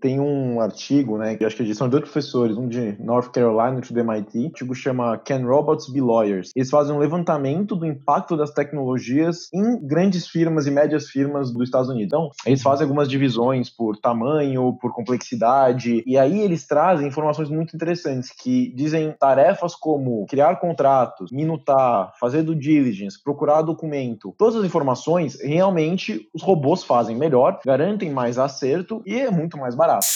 Tem um artigo, né, que acho que são dois professores, um de North Carolina e outro do MIT, o artigo chama Can Robots Be Lawyers? Eles fazem um levantamento do impacto das tecnologias em grandes firmas e médias firmas dos Estados Unidos. Então, eles fazem algumas divisões por tamanho, por complexidade, e aí eles trazem informações muito interessantes que dizem tarefas como criar contratos, minutar, fazer due diligence, procurar documento. Todas as informações realmente os robôs fazem melhor, garantem mais acerto e é muito mais barato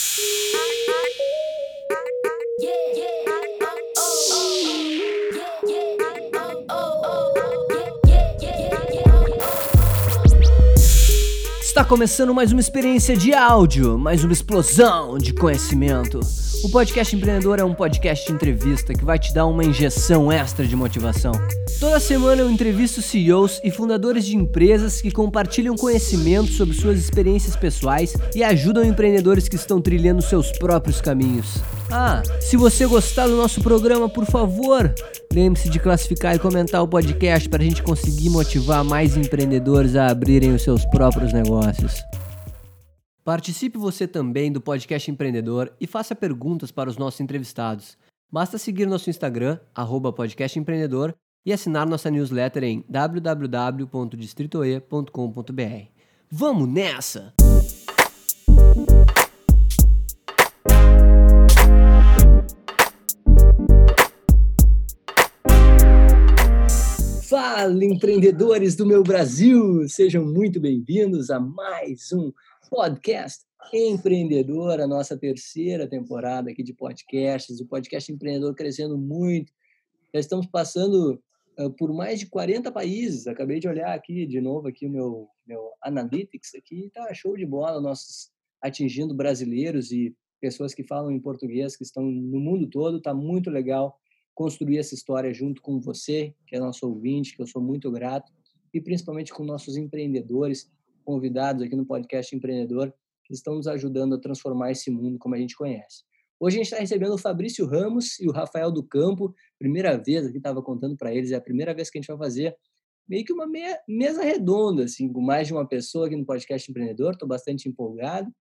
Está começando mais uma experiência de áudio, mais uma explosão de conhecimento. O podcast empreendedor é um podcast de entrevista que vai te dar uma injeção extra de motivação. Toda semana eu entrevisto CEOs e fundadores de empresas que compartilham conhecimento sobre suas experiências pessoais e ajudam empreendedores que estão trilhando seus próprios caminhos. Ah, se você gostar do nosso programa, por favor, lembre-se de classificar e comentar o podcast para a gente conseguir motivar mais empreendedores a abrirem os seus próprios negócios. Participe você também do podcast empreendedor e faça perguntas para os nossos entrevistados. Basta seguir nosso Instagram, podcastempreendedor, e assinar nossa newsletter em www.distritoe.com.br. Vamos nessa! Fala, empreendedores do meu Brasil! Sejam muito bem-vindos a mais um podcast empreendedor, a nossa terceira temporada aqui de podcasts, o podcast empreendedor crescendo muito. Já estamos passando uh, por mais de 40 países. Acabei de olhar aqui de novo aqui o meu meu analytics aqui, tá show de bola, nossos atingindo brasileiros e pessoas que falam em português que estão no mundo todo. Tá muito legal construir essa história junto com você, que é nosso ouvinte, que eu sou muito grato, e principalmente com nossos empreendedores convidados aqui no podcast Empreendedor que estão nos ajudando a transformar esse mundo como a gente conhece. Hoje a gente está recebendo o Fabrício Ramos e o Rafael do Campo, primeira vez aqui, estava contando para eles, é a primeira vez que a gente vai fazer meio que uma meia, mesa redonda, assim, com mais de uma pessoa aqui no podcast Empreendedor, estou bastante empolgado.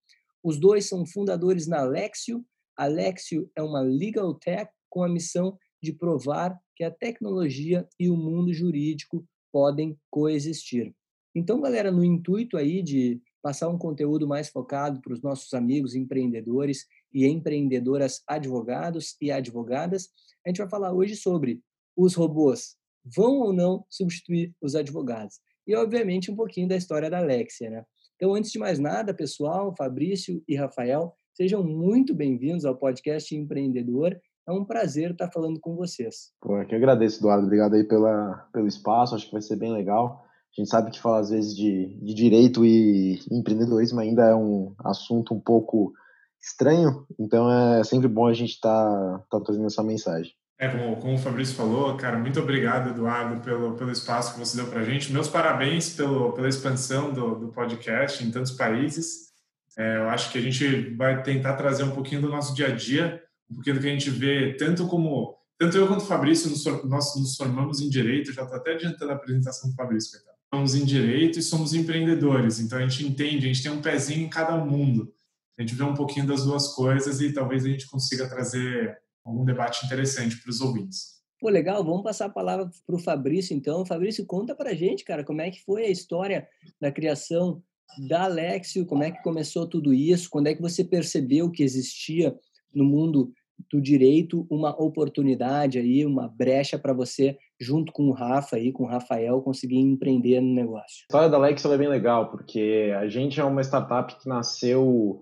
Os dois são fundadores na Alexio. Alexio é uma legal tech com a missão de provar que a tecnologia e o mundo jurídico podem coexistir. Então, galera, no intuito aí de passar um conteúdo mais focado para os nossos amigos empreendedores e empreendedoras advogados e advogadas, a gente vai falar hoje sobre os robôs vão ou não substituir os advogados. E, obviamente, um pouquinho da história da Alexia, né? Então, antes de mais nada, pessoal, Fabrício e Rafael, sejam muito bem-vindos ao podcast Empreendedor. É um prazer estar falando com vocês. Pô, eu que agradeço, Eduardo. Obrigado aí pela, pelo espaço. Acho que vai ser bem legal. A gente sabe que falar às vezes de, de direito e empreendedorismo ainda é um assunto um pouco estranho, então é sempre bom a gente estar tá, tá trazendo essa mensagem. É, como, como o Fabrício falou, cara, muito obrigado, Eduardo, pelo, pelo espaço que você deu para a gente. Meus parabéns pelo, pela expansão do, do podcast em tantos países. É, eu acho que a gente vai tentar trazer um pouquinho do nosso dia a dia, pouquinho do que a gente vê, tanto como tanto eu quanto o Fabrício, nós nos formamos em Direito, já estou até adiantando a apresentação do Fabrício, coitado somos em direito e somos empreendedores. Então a gente entende, a gente tem um pezinho em cada mundo. A gente vê um pouquinho das duas coisas e talvez a gente consiga trazer algum debate interessante para os ouvintes. Pô, legal, vamos passar a palavra para o Fabrício, então. Fabrício, conta para a gente, cara, como é que foi a história da criação da Alexio, como é que começou tudo isso, quando é que você percebeu que existia no mundo do direito uma oportunidade aí, uma brecha para você, junto com o Rafa aí, com o Rafael, conseguir empreender no negócio. A história da Alex é bem legal, porque a gente é uma startup que nasceu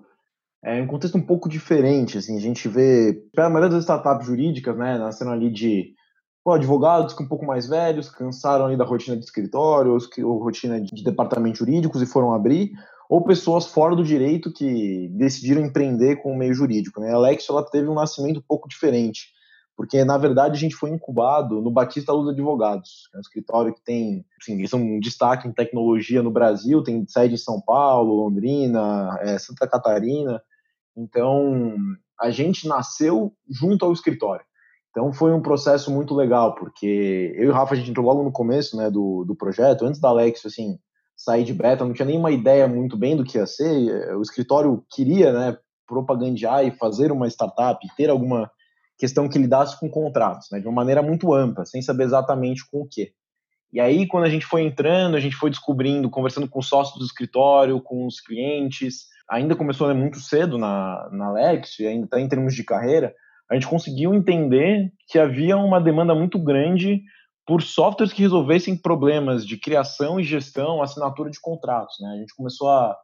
é, em um contexto um pouco diferente, assim, a gente vê, a maioria das startups jurídicas, né, nasceram ali de pô, advogados que um pouco mais velhos, cansaram ali da rotina de escritórios, que, ou rotina de departamentos jurídicos e foram abrir, ou pessoas fora do direito que decidiram empreender com o meio jurídico. Né? A Alex ela teve um nascimento um pouco diferente, porque na verdade a gente foi incubado no Batista Luz Advogados, que é um escritório que tem, assim, são um destaque em tecnologia no Brasil, tem sede em São Paulo, Londrina, é, Santa Catarina. Então a gente nasceu junto ao escritório. Então foi um processo muito legal, porque eu e o Rafa a gente entrou logo no começo né, do, do projeto, antes da Alex, assim, sair de beta, não tinha nenhuma ideia muito bem do que ia ser. O escritório queria, né, propagandear e fazer uma startup, ter alguma questão que lidasse com contratos, né, de uma maneira muito ampla, sem saber exatamente com o que. E aí, quando a gente foi entrando, a gente foi descobrindo, conversando com sócios do escritório, com os clientes, ainda começou né, muito cedo na, na Lex, ainda está em termos de carreira, a gente conseguiu entender que havia uma demanda muito grande por softwares que resolvessem problemas de criação e gestão, assinatura de contratos. Né? A gente começou a,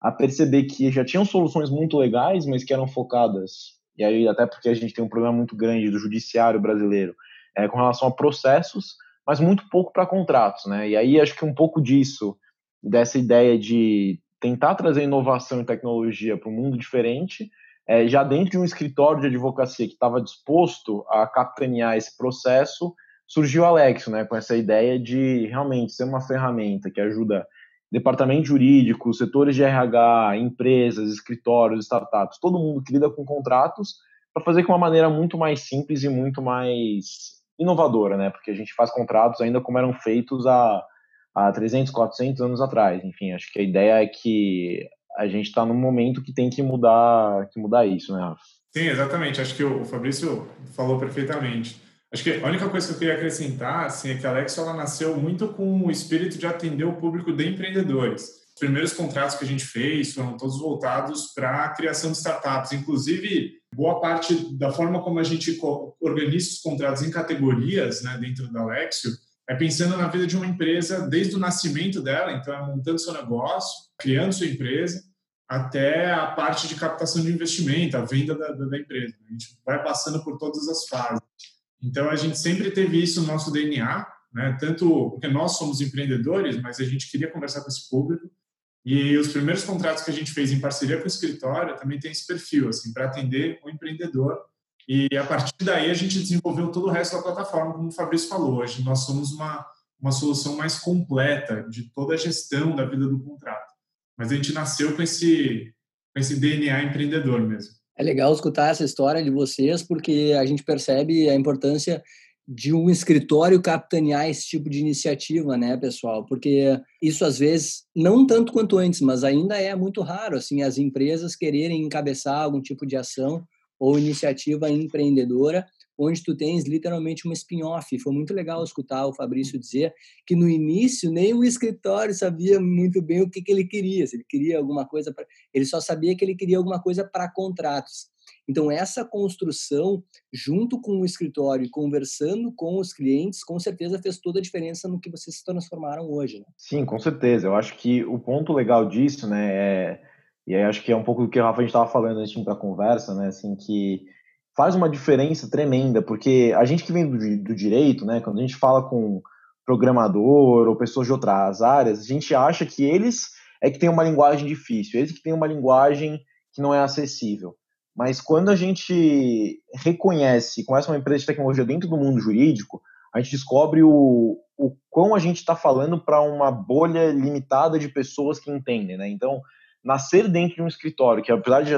a perceber que já tinham soluções muito legais, mas que eram focadas, e aí até porque a gente tem um problema muito grande do judiciário brasileiro, é, com relação a processos, mas muito pouco para contratos. Né? E aí acho que um pouco disso, dessa ideia de tentar trazer inovação e tecnologia para um mundo diferente, é, já dentro de um escritório de advocacia que estava disposto a capitanear esse processo, surgiu o Alex, né, com essa ideia de realmente ser uma ferramenta que ajuda departamento jurídico, setores de RH, empresas, escritórios, startups, todo mundo que lida com contratos, para fazer de uma maneira muito mais simples e muito mais inovadora, né? Porque a gente faz contratos ainda como eram feitos há, há 300, 400 anos atrás. Enfim, acho que a ideia é que a gente está num momento que tem que mudar, que mudar isso, né? Sim, exatamente. Acho que o Fabrício falou perfeitamente. Acho que a única coisa que eu queria acrescentar assim, é que a Alex ela nasceu muito com o espírito de atender o público de empreendedores. Os primeiros contratos que a gente fez foram todos voltados para a criação de startups. Inclusive, boa parte da forma como a gente organiza os contratos em categorias né, dentro da Alexio é pensando na vida de uma empresa desde o nascimento dela, então é montando seu negócio, criando sua empresa, até a parte de captação de investimento, a venda da, da, empresa. A gente vai passando por todas as fases. Então, a gente sempre teve isso no nosso DNA, né? tanto porque nós somos empreendedores, mas a gente queria conversar com esse público. E os primeiros contratos que a gente fez em parceria com o escritório também tem esse perfil, assim, para atender o empreendedor. E a partir daí a gente desenvolveu todo o resto da plataforma, como o Fabrício falou. Hoje nós somos uma, uma solução mais completa de toda a gestão da vida do contrato. Mas a gente nasceu com esse, com esse DNA empreendedor mesmo. É legal escutar essa história de vocês, porque a gente percebe a importância de um escritório capitanear esse tipo de iniciativa, né, pessoal? Porque isso às vezes não tanto quanto antes, mas ainda é muito raro assim as empresas quererem encabeçar algum tipo de ação ou iniciativa empreendedora onde tu tens literalmente um spin-off. Foi muito legal escutar o Fabrício dizer que no início nem o escritório sabia muito bem o que, que ele queria, se ele queria alguma coisa para, ele só sabia que ele queria alguma coisa para contratos. Então essa construção junto com o escritório, conversando com os clientes, com certeza fez toda a diferença no que vocês se transformaram hoje. Né? Sim, com certeza. Eu acho que o ponto legal disso, né, é e aí acho que é um pouco do que a Rafa a gente estava falando antes para a conversa, né, assim que faz uma diferença tremenda, porque a gente que vem do, do direito, né, quando a gente fala com programador ou pessoas de outras áreas, a gente acha que eles é que tem uma linguagem difícil, eles que têm uma linguagem que não é acessível. Mas quando a gente reconhece, começa uma empresa de tecnologia dentro do mundo jurídico, a gente descobre o, o quão a gente está falando para uma bolha limitada de pessoas que entendem, né? Então, nascer dentro de um escritório, que apesar de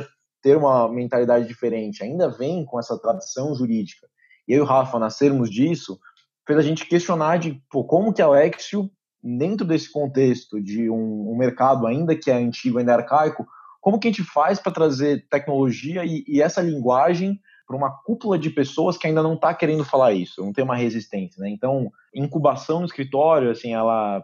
ter uma mentalidade diferente, ainda vem com essa tradição jurídica, e eu e o Rafa nascermos disso, fez a gente questionar de pô, como que a Alexio, dentro desse contexto de um, um, mercado ainda que é antigo, ainda é arcaico, como que a gente faz para trazer tecnologia e, e essa linguagem para uma cúpula de pessoas que ainda não está querendo falar isso, não tem uma resistência, né? Então, incubação no escritório, assim, ela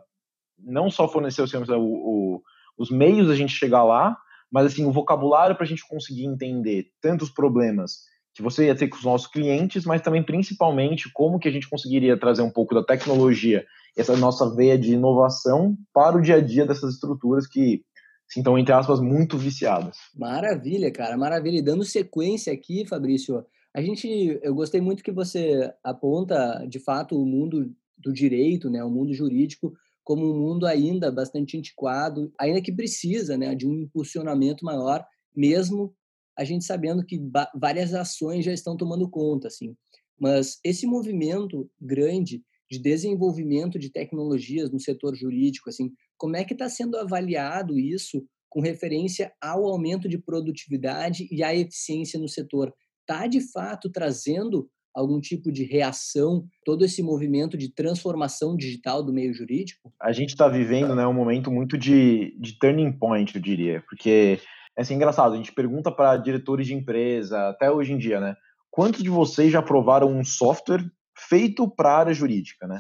não só forneceu assim, o, o, os meios a gente chegar lá, mas assim, o vocabulário para a gente conseguir entender tantos problemas que você ia ter com os nossos clientes, mas também principalmente como que a gente conseguiria trazer um pouco da tecnologia, essa nossa veia de inovação para o dia a dia dessas estruturas que assim, estão, entre aspas, muito viciadas. Maravilha, cara, maravilha. E dando sequência aqui, Fabrício, a gente, eu gostei muito que você aponta, de fato, o mundo do direito, né, o mundo jurídico, como um mundo ainda bastante antiquado, ainda que precisa né, de um impulsionamento maior, mesmo a gente sabendo que várias ações já estão tomando conta. Assim. Mas esse movimento grande de desenvolvimento de tecnologias no setor jurídico, assim, como é que está sendo avaliado isso com referência ao aumento de produtividade e à eficiência no setor? Está, de fato, trazendo algum tipo de reação, todo esse movimento de transformação digital do meio jurídico? A gente está vivendo né, um momento muito de, de turning point, eu diria, porque É assim, engraçado, a gente pergunta para diretores de empresa, até hoje em dia, né? Quantos de vocês já provaram um software feito para a área jurídica, né?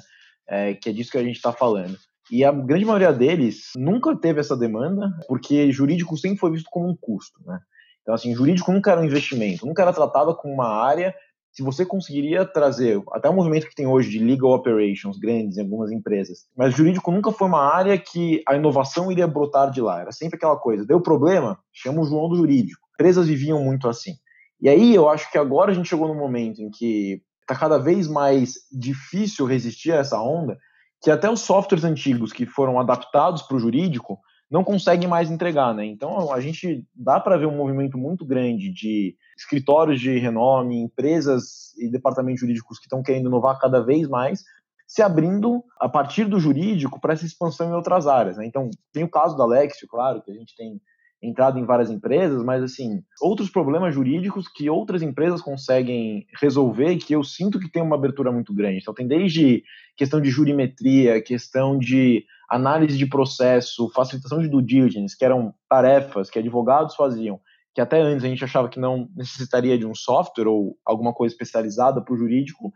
É, que é disso que a gente está falando. E a grande maioria deles nunca teve essa demanda, porque jurídico sempre foi visto como um custo, né? Então, assim, jurídico nunca era um investimento, nunca era tratado como uma área se você conseguiria trazer até o movimento que tem hoje de legal operations grandes em algumas empresas, mas jurídico nunca foi uma área que a inovação iria brotar de lá. Era sempre aquela coisa, deu problema, chama o João do jurídico. Empresas viviam muito assim. E aí eu acho que agora a gente chegou no momento em que está cada vez mais difícil resistir a essa onda, que até os softwares antigos que foram adaptados para o jurídico não conseguem mais entregar, né? Então a gente dá para ver um movimento muito grande de escritórios de renome, empresas e departamentos jurídicos que estão querendo inovar cada vez mais, se abrindo a partir do jurídico para essa expansão em outras áreas. Né? Então tem o caso da Lexio, claro, que a gente tem entrado em várias empresas, mas assim, outros problemas jurídicos que outras empresas conseguem resolver que eu sinto que tem uma abertura muito grande. Então tem desde questão de jurimetria, questão de análise de processo, facilitação de due diligence, que eram tarefas que advogados faziam, que até antes a gente achava que não necessitaria de um software ou alguma coisa especializada para o jurídico,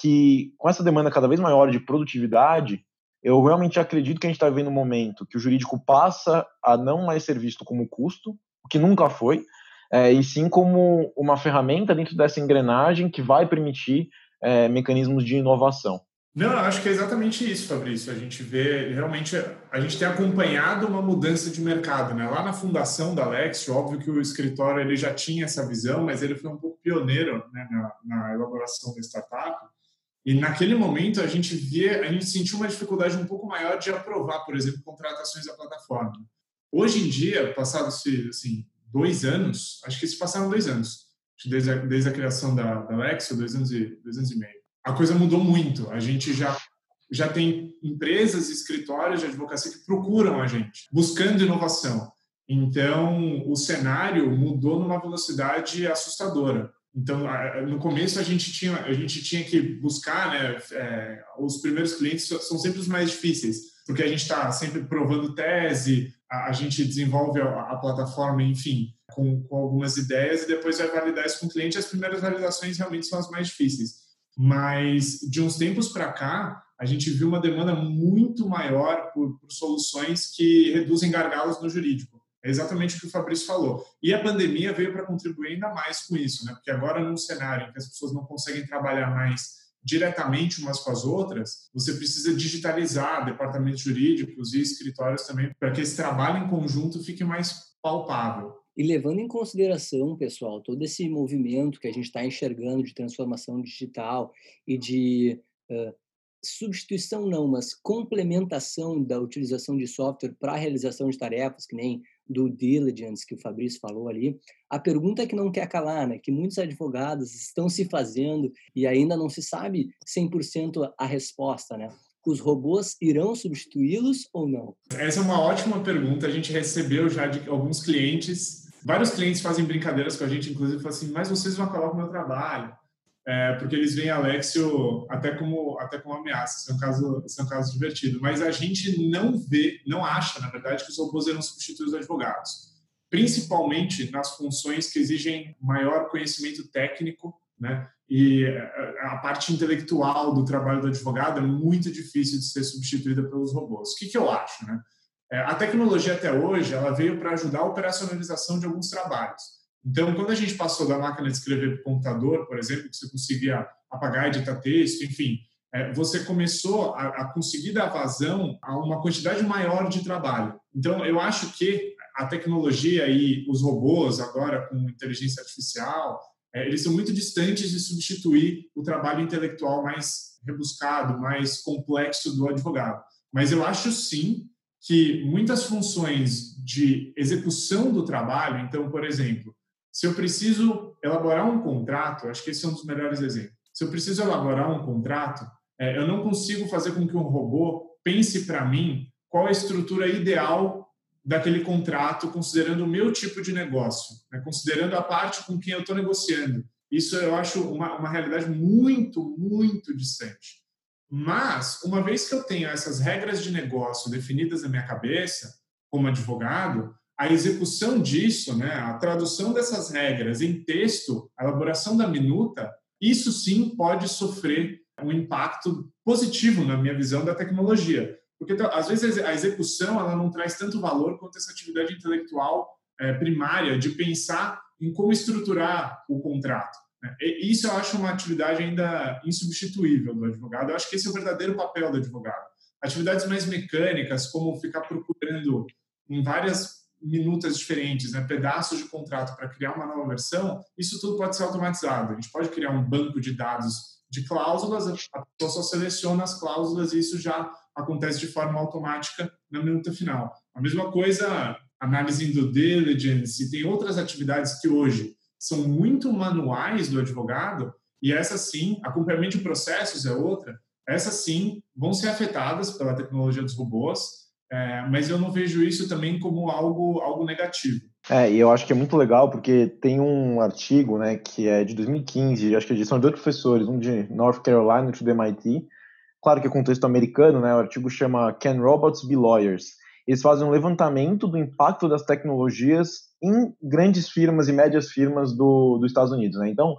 que com essa demanda cada vez maior de produtividade, eu realmente acredito que a gente está vivendo um momento que o jurídico passa a não mais ser visto como custo, o que nunca foi, é, e sim como uma ferramenta dentro dessa engrenagem que vai permitir é, mecanismos de inovação. Não, eu acho que é exatamente isso, Fabrício. A gente vê, realmente, a gente tem acompanhado uma mudança de mercado. Né? Lá na fundação da Alex, óbvio que o escritório ele já tinha essa visão, mas ele foi um pouco pioneiro né, na, na elaboração da startup. E naquele momento a gente via, a gente sentiu uma dificuldade um pouco maior de aprovar, por exemplo, contratações da plataforma. Hoje em dia, passados assim, dois anos, acho que se passaram dois anos, desde a, desde a criação da, da Lexo, dois anos, e, dois anos e meio. A coisa mudou muito. A gente já, já tem empresas escritórios de advocacia que procuram a gente, buscando inovação. Então, o cenário mudou numa velocidade assustadora. Então, no começo a gente tinha, a gente tinha que buscar, né? É, os primeiros clientes são sempre os mais difíceis, porque a gente está sempre provando tese, a, a gente desenvolve a, a, plataforma, enfim, com, com algumas ideias e depois vai validar isso com o cliente. As primeiras validações realmente são as mais difíceis. Mas de uns tempos para cá, a gente viu uma demanda muito maior por, por soluções que reduzem gargalos no jurídico. É exatamente o que o Fabrício falou. E a pandemia veio para contribuir ainda mais com isso, né? Porque agora, num cenário em que as pessoas não conseguem trabalhar mais diretamente umas com as outras, você precisa digitalizar departamentos jurídicos e escritórios também para que esse trabalho em conjunto fique mais palpável. E levando em consideração, pessoal, todo esse movimento que a gente está enxergando de transformação digital e de uh, substituição não, mas complementação da utilização de software para a realização de tarefas, que nem do diligence que o Fabrício falou ali, a pergunta que não quer calar, né, que muitos advogados estão se fazendo e ainda não se sabe 100% a resposta, né? Os robôs irão substituí-los ou não? Essa é uma ótima pergunta. A gente recebeu já de alguns clientes. Vários clientes fazem brincadeiras com a gente, inclusive, falam assim: mas vocês vão acabar com o meu trabalho é, porque eles veem Alexio até como até como ameaça. Isso é um caso, isso é um caso divertido. Mas a gente não vê, não acha, na verdade, que os robôs irão substituir os advogados, principalmente nas funções que exigem maior conhecimento técnico, né? E a parte intelectual do trabalho do advogado é muito difícil de ser substituída pelos robôs. O que, que eu acho, né? É, a tecnologia até hoje ela veio para ajudar a operacionalização de alguns trabalhos. Então, quando a gente passou da máquina de escrever para o computador, por exemplo, que você conseguia apagar, editar texto, enfim, é, você começou a, a, conseguir dar vazão a uma quantidade maior de trabalho. Então, eu acho que a tecnologia e os robôs, agora com inteligência artificial, é, eles são muito distantes de substituir o trabalho intelectual mais rebuscado, mais complexo do advogado. Mas eu acho sim que muitas funções de execução do trabalho, então, por exemplo, se eu preciso elaborar um contrato, acho que esse é um dos melhores exemplos. Se eu preciso elaborar um contrato, é, eu não consigo fazer com que um robô pense para mim qual a estrutura ideal daquele contrato, considerando o meu tipo de negócio, né? considerando a parte com quem eu estou negociando. Isso eu acho uma, uma realidade muito, muito distante. Mas, uma vez que eu tenho essas regras de negócio definidas na minha cabeça, como advogado, a execução disso, né, a tradução dessas regras em texto, a elaboração da minuta, isso sim pode sofrer um impacto positivo na minha visão da tecnologia, porque às vezes a execução ela não traz tanto valor quanto essa atividade intelectual é, primária de pensar em como estruturar o contrato. E isso eu acho uma atividade ainda insubstituível do advogado. Eu acho que esse é o verdadeiro papel do advogado. Atividades mais mecânicas, como ficar procurando em várias minutas diferentes, né, pedaços de contrato para criar uma nova versão, isso tudo pode ser automatizado. A gente pode criar um banco de dados de cláusulas, a pessoa só seleciona as cláusulas e isso já acontece de forma automática na minuta final. A mesma coisa, análise do diligence, e tem outras atividades que hoje são muito manuais do advogado, e essas sim, acompanhamento de processos é outra, essas sim vão ser afetadas pela tecnologia dos robôs, é, mas eu não vejo isso também como algo, algo negativo. É, e eu acho que é muito legal porque tem um artigo, né, que é de 2015, acho que são dois professores, um de North Carolina e outro do MIT. Claro que é contexto americano, né? O artigo chama Can Robots Be Lawyers? Eles fazem um levantamento do impacto das tecnologias em grandes firmas e médias firmas do, dos Estados Unidos, né? Então,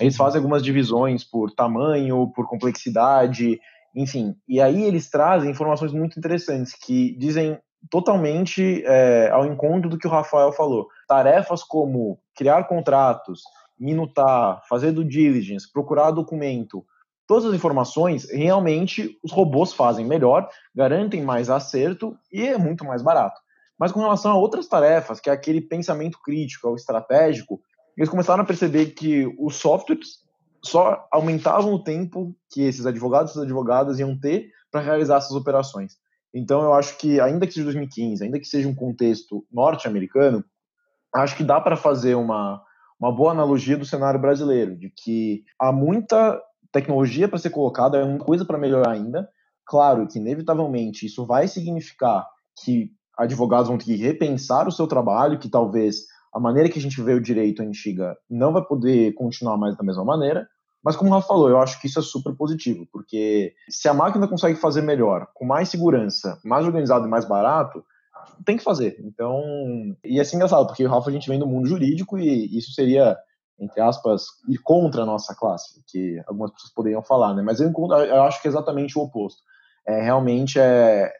eles fazem algumas divisões por tamanho, por complexidade, enfim, e aí eles trazem informações muito interessantes que dizem totalmente é, ao encontro do que o Rafael falou. Tarefas como criar contratos, minutar, fazer do diligence, procurar documento, todas as informações realmente os robôs fazem melhor, garantem mais acerto e é muito mais barato. Mas com relação a outras tarefas, que é aquele pensamento crítico, o estratégico, eles começaram a perceber que os softwares só aumentavam o tempo que esses advogados e advogadas iam ter para realizar essas operações. Então, eu acho que, ainda que seja 2015, ainda que seja um contexto norte-americano, acho que dá para fazer uma, uma boa analogia do cenário brasileiro, de que há muita tecnologia para ser colocada, é uma coisa para melhorar ainda. Claro que, inevitavelmente, isso vai significar que advogados vão ter que repensar o seu trabalho, que talvez a maneira que a gente vê o direito antiga não vai poder continuar mais da mesma maneira, mas como o Rafa falou, eu acho que isso é super positivo, porque se a máquina consegue fazer melhor, com mais segurança, mais organizado e mais barato, tem que fazer. Então, e é assim engraçado, porque o Rafa a gente vem do mundo jurídico e isso seria, entre aspas, ir contra a nossa classe, que algumas pessoas poderiam falar, né? Mas eu, eu acho que é exatamente o oposto. É realmente é,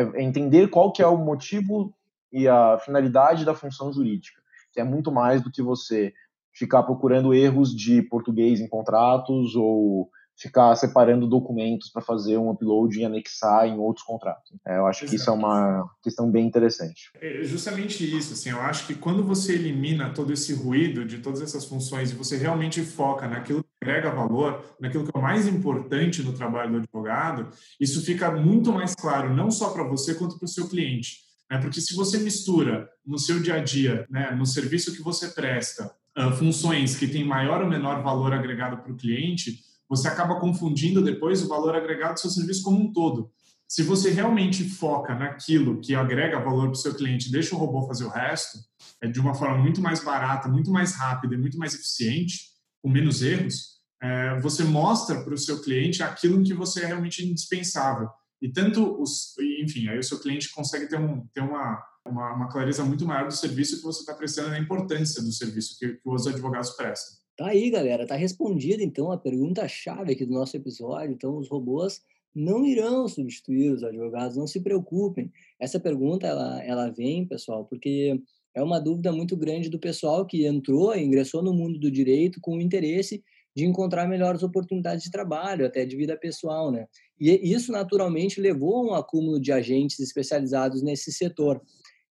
é entender qual que é o motivo e a finalidade da função jurídica, que é muito mais do que você ficar procurando erros de português em contratos ou ficar separando documentos para fazer um upload e anexar em outros contratos. É, eu acho Exato. que isso é uma questão bem interessante. É justamente isso. Assim, eu acho que quando você elimina todo esse ruído de todas essas funções e você realmente foca naquilo agrega valor, naquilo que é o mais importante no trabalho do advogado, isso fica muito mais claro, não só para você quanto para o seu cliente. Né? Porque se você mistura no seu dia a dia, né, no serviço que você presta, uh, funções que têm maior ou menor valor agregado para o cliente, você acaba confundindo depois o valor agregado do seu serviço como um todo. Se você realmente foca naquilo que agrega valor para o seu cliente, deixa o robô fazer o resto, é de uma forma muito mais barata, muito mais rápida e muito mais eficiente, com menos erros, é, você mostra para o seu cliente aquilo que você é realmente indispensável. E tanto os, enfim, aí o seu cliente consegue ter, um, ter uma, uma, uma clareza muito maior do serviço que você está prestando, da importância do serviço que, que os advogados prestam. Tá aí, galera. Tá respondida, então, a pergunta-chave aqui do nosso episódio. Então, os robôs não irão substituir os advogados, não se preocupem. Essa pergunta, ela, ela vem, pessoal, porque é uma dúvida muito grande do pessoal que entrou, ingressou no mundo do direito com o interesse de encontrar melhores oportunidades de trabalho, até de vida pessoal, né? E isso, naturalmente, levou a um acúmulo de agentes especializados nesse setor.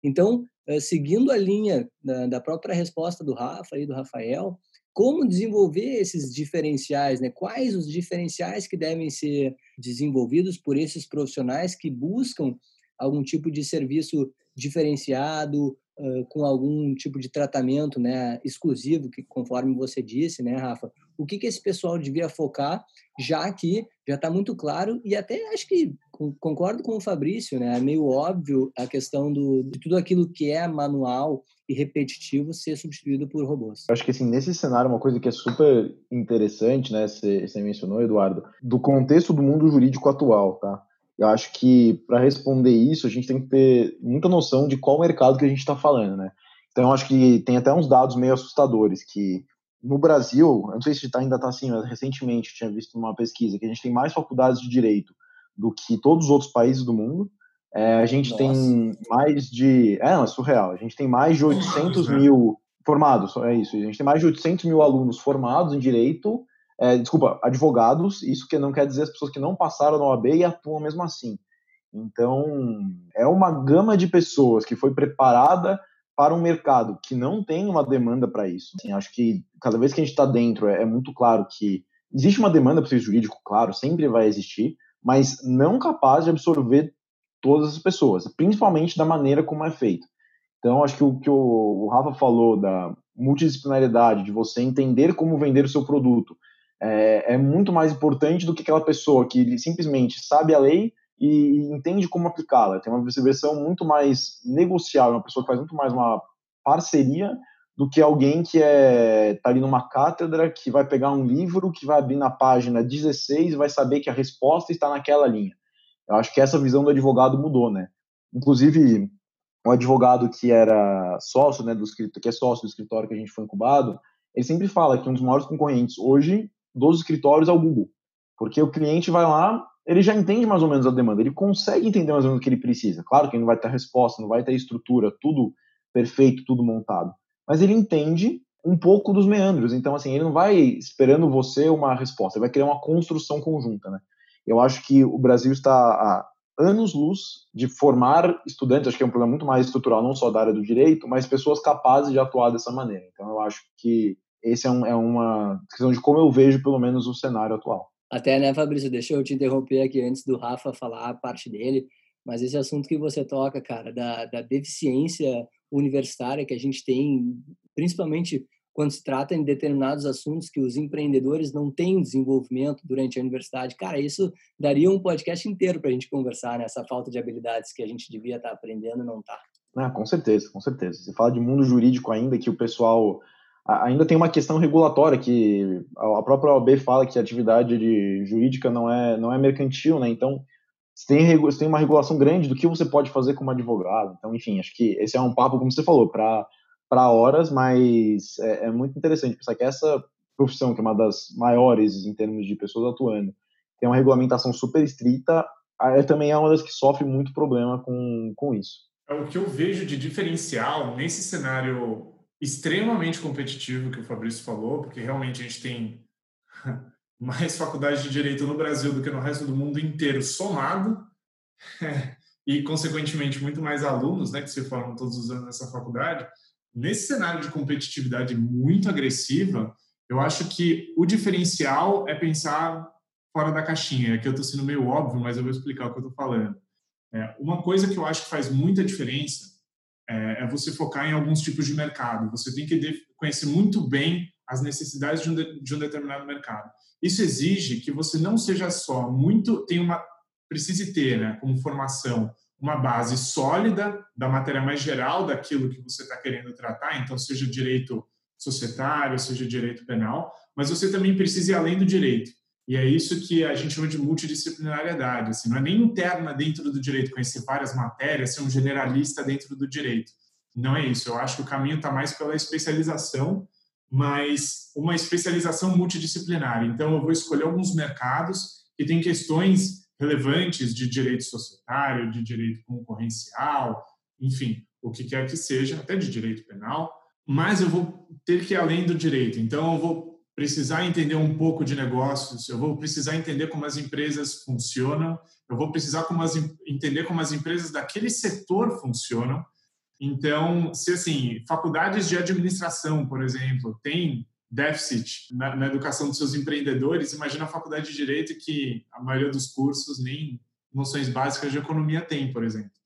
Então, eh, seguindo a linha da própria resposta do Rafa e do Rafael, como desenvolver esses diferenciais, né? Quais os diferenciais que devem ser desenvolvidos por esses profissionais que buscam algum tipo de serviço diferenciado, com algum tipo de tratamento, né, exclusivo, que conforme você disse, né, Rafa, o que, que esse pessoal devia focar, já que já está muito claro, e até acho que concordo com o Fabrício, né? É meio óbvio a questão do, de tudo aquilo que é manual e repetitivo ser substituído por robôs. Acho que assim, nesse cenário, uma coisa que é super interessante, né? Você mencionou, Eduardo, do contexto do mundo jurídico atual, tá? Eu acho que para responder isso, a gente tem que ter muita noção de qual mercado que a gente está falando, né? Então, eu acho que tem até uns dados meio assustadores que no Brasil, eu não sei se ainda está assim, mas recentemente tinha visto uma pesquisa que a gente tem mais faculdades de direito do que todos os outros países do mundo. É, a gente Nossa. tem mais de. É, não, é surreal. A gente tem mais de 800 mil formados, é isso. A gente tem mais de 800 mil alunos formados em direito, é, desculpa, advogados. Isso que não quer dizer as pessoas que não passaram na OAB e atuam mesmo assim. Então, é uma gama de pessoas que foi preparada para um mercado que não tem uma demanda para isso. Assim, acho que cada vez que a gente está dentro, é, é, muito claro que existe uma demanda para o jurídico, claro, sempre vai existir, mas não capaz de absorver todas as pessoas, principalmente da maneira como é feito. Então, acho que o que o, o Rafa falou da multidisciplinaridade, de você entender como vender o seu produto, é, é muito mais importante do que aquela pessoa que simplesmente sabe a lei e entende como aplicá-la. Tem uma versão muito mais negociável, uma pessoa que faz muito mais uma parceria do que alguém que é tá ali numa cátedra, que vai pegar um livro, que vai abrir na página 16 e vai saber que a resposta está naquela linha. Eu acho que essa visão do advogado mudou, né? Inclusive, um advogado que era sócio, né, do escritório, que é sócio do escritório que a gente foi incubado, ele sempre fala que um dos maiores concorrentes hoje dos escritórios é o Google. Porque o cliente vai lá, ele já entende mais ou menos a demanda, ele consegue entender mais ou menos o que ele precisa. Claro que não vai ter resposta, não vai ter estrutura, tudo perfeito, tudo montado. Mas ele entende um pouco dos meandros. Então, assim, ele não vai esperando você uma resposta, ele vai criar uma construção conjunta, né? Eu acho que o Brasil está a anos-luz de formar estudantes, acho que é um problema muito mais estrutural, não só da área do direito, mas pessoas capazes de atuar dessa maneira. Então, eu acho que esse é, um, é uma questão de como eu vejo, pelo menos, o cenário atual. Até, né, Fabrício, deixa eu te interromper aqui antes do Rafa falar a parte dele, mas esse assunto que você toca, cara, da, da deficiência universitária que a gente tem, principalmente quando se trata em determinados assuntos que os empreendedores não têm desenvolvimento durante a universidade. Cara, isso daria um podcast inteiro para a gente conversar nessa né? falta de habilidades que a gente devia estar tá aprendendo e não está. Ah, com certeza, com certeza. Você fala de mundo jurídico ainda, que o pessoal ainda tem uma questão regulatória que a própria OAB fala que a atividade de jurídica não é não é mercantil, né? Então você tem, você tem uma regulação grande do que você pode fazer como advogado. Então, enfim, acho que esse é um papo, como você falou, para horas, mas é, é, muito interessante pensar que essa profissão, que é uma das maiores em termos de pessoas atuando, tem uma regulamentação super estrita, é, também é uma das que sofre muito problema com, com isso. É o que eu vejo de diferencial nesse cenário extremamente competitivo que o Fabrício falou, porque realmente a gente tem mais faculdades de direito no Brasil do que no resto do mundo inteiro somado, e consequentemente muito mais alunos, né, que se formam todos os anos nessa faculdade. Nesse cenário de competitividade muito agressiva, eu acho que o diferencial é pensar fora da caixinha. Aqui eu estou sendo meio óbvio, mas eu vou explicar o que eu estou falando. É, uma coisa que eu acho que faz muita diferença é, é, você focar em alguns tipos de mercado. Você tem que conhecer muito bem as necessidades de um, de, de um determinado mercado. Isso exige que você não seja só muito, tem uma precise ter, né, como formação, uma base sólida da matéria mais geral daquilo que você está querendo tratar, então seja direito societário, seja direito penal, mas você também precisa ir além do direito. E é isso que a gente chama de multidisciplinariedade. Assim, não é nem interna dentro do direito, conhecer várias matérias, ser um generalista dentro do direito. Não é isso. Eu acho que o caminho está mais pela especialização, mas uma especialização multidisciplinar. Então, eu vou escolher alguns mercados que têm questões relevantes de direito societário, de direito concorrencial, enfim, o que quer que seja, até de direito penal, mas eu vou ter que ir além do direito. Então, eu vou precisar entender um pouco de negócios, eu vou precisar entender como as empresas funcionam, eu vou precisar como as, entender como as empresas daquele setor funcionam. Então, se assim, faculdades de administração, por exemplo, tem déficit na, na, educação dos seus empreendedores, imagina a faculdade de direito que a maioria dos cursos nem noções básicas de economia tem, por exemplo.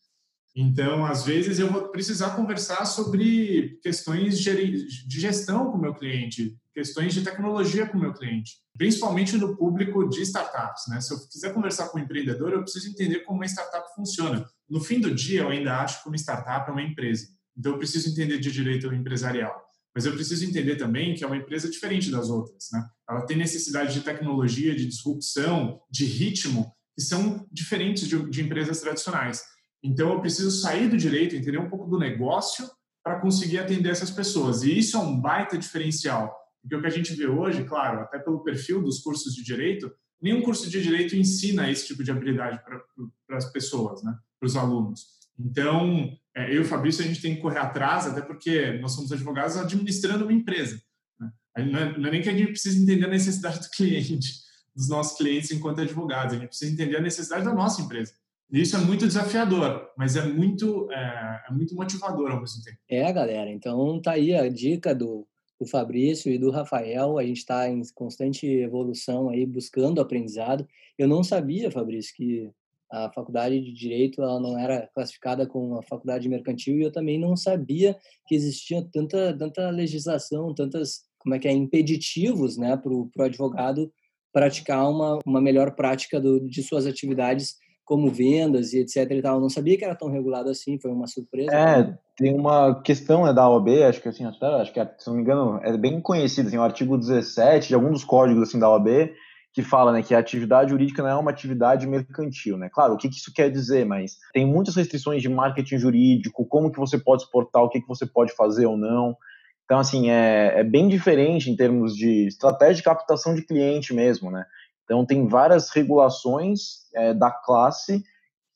Então, às vezes, eu vou precisar conversar sobre questões de gestão com o meu cliente, questões de tecnologia com o meu cliente, principalmente no público de startups. Né? Se eu quiser conversar com um empreendedor, eu preciso entender como uma startup funciona. No fim do dia, eu ainda acho que uma startup é uma empresa. Então, eu preciso entender de direito empresarial. Mas eu preciso entender também que é uma empresa diferente das outras. Né? Ela tem necessidade de tecnologia, de disrupção, de ritmo que são diferentes de, de empresas tradicionais. Então, eu preciso sair do direito, entender um pouco do negócio para conseguir atender essas pessoas. E isso é um baita diferencial, porque o que a gente vê hoje, claro, até pelo perfil dos cursos de direito, nenhum curso de direito ensina esse tipo de habilidade para as pessoas, né? para os alunos. Então, é, eu e o Fabrício, a gente tem que correr atrás, até porque nós somos advogados administrando uma empresa. Né? É, não é nem que a gente precisa entender a necessidade do cliente, dos nossos clientes enquanto advogados, a gente precisa entender a necessidade da nossa empresa. Isso é muito desafiador, mas é muito, é, é muito motivador ao mesmo tempo. É, galera. Então, tá aí a dica do, do Fabrício e do Rafael. A gente está em constante evolução aí, buscando aprendizado. Eu não sabia, Fabrício, que a faculdade de direito ela não era classificada como uma faculdade mercantil e eu também não sabia que existia tanta tanta legislação, tantas como é que é impeditivos, né, para o advogado praticar uma, uma melhor prática do, de suas atividades como vendas e etc e tal. Eu não sabia que era tão regulado assim, foi uma surpresa. É, tem uma questão né, da OAB, acho que assim, até, acho que se não me engano, é bem conhecido, assim, o artigo 17 de algum dos códigos assim da OAB, que fala né, que a atividade jurídica não é uma atividade mercantil, né? Claro, o que, que isso quer dizer, mas tem muitas restrições de marketing jurídico, como que você pode exportar, o que, que você pode fazer ou não. Então, assim, é, é bem diferente em termos de estratégia de captação de cliente mesmo, né? Então, tem várias regulações é, da classe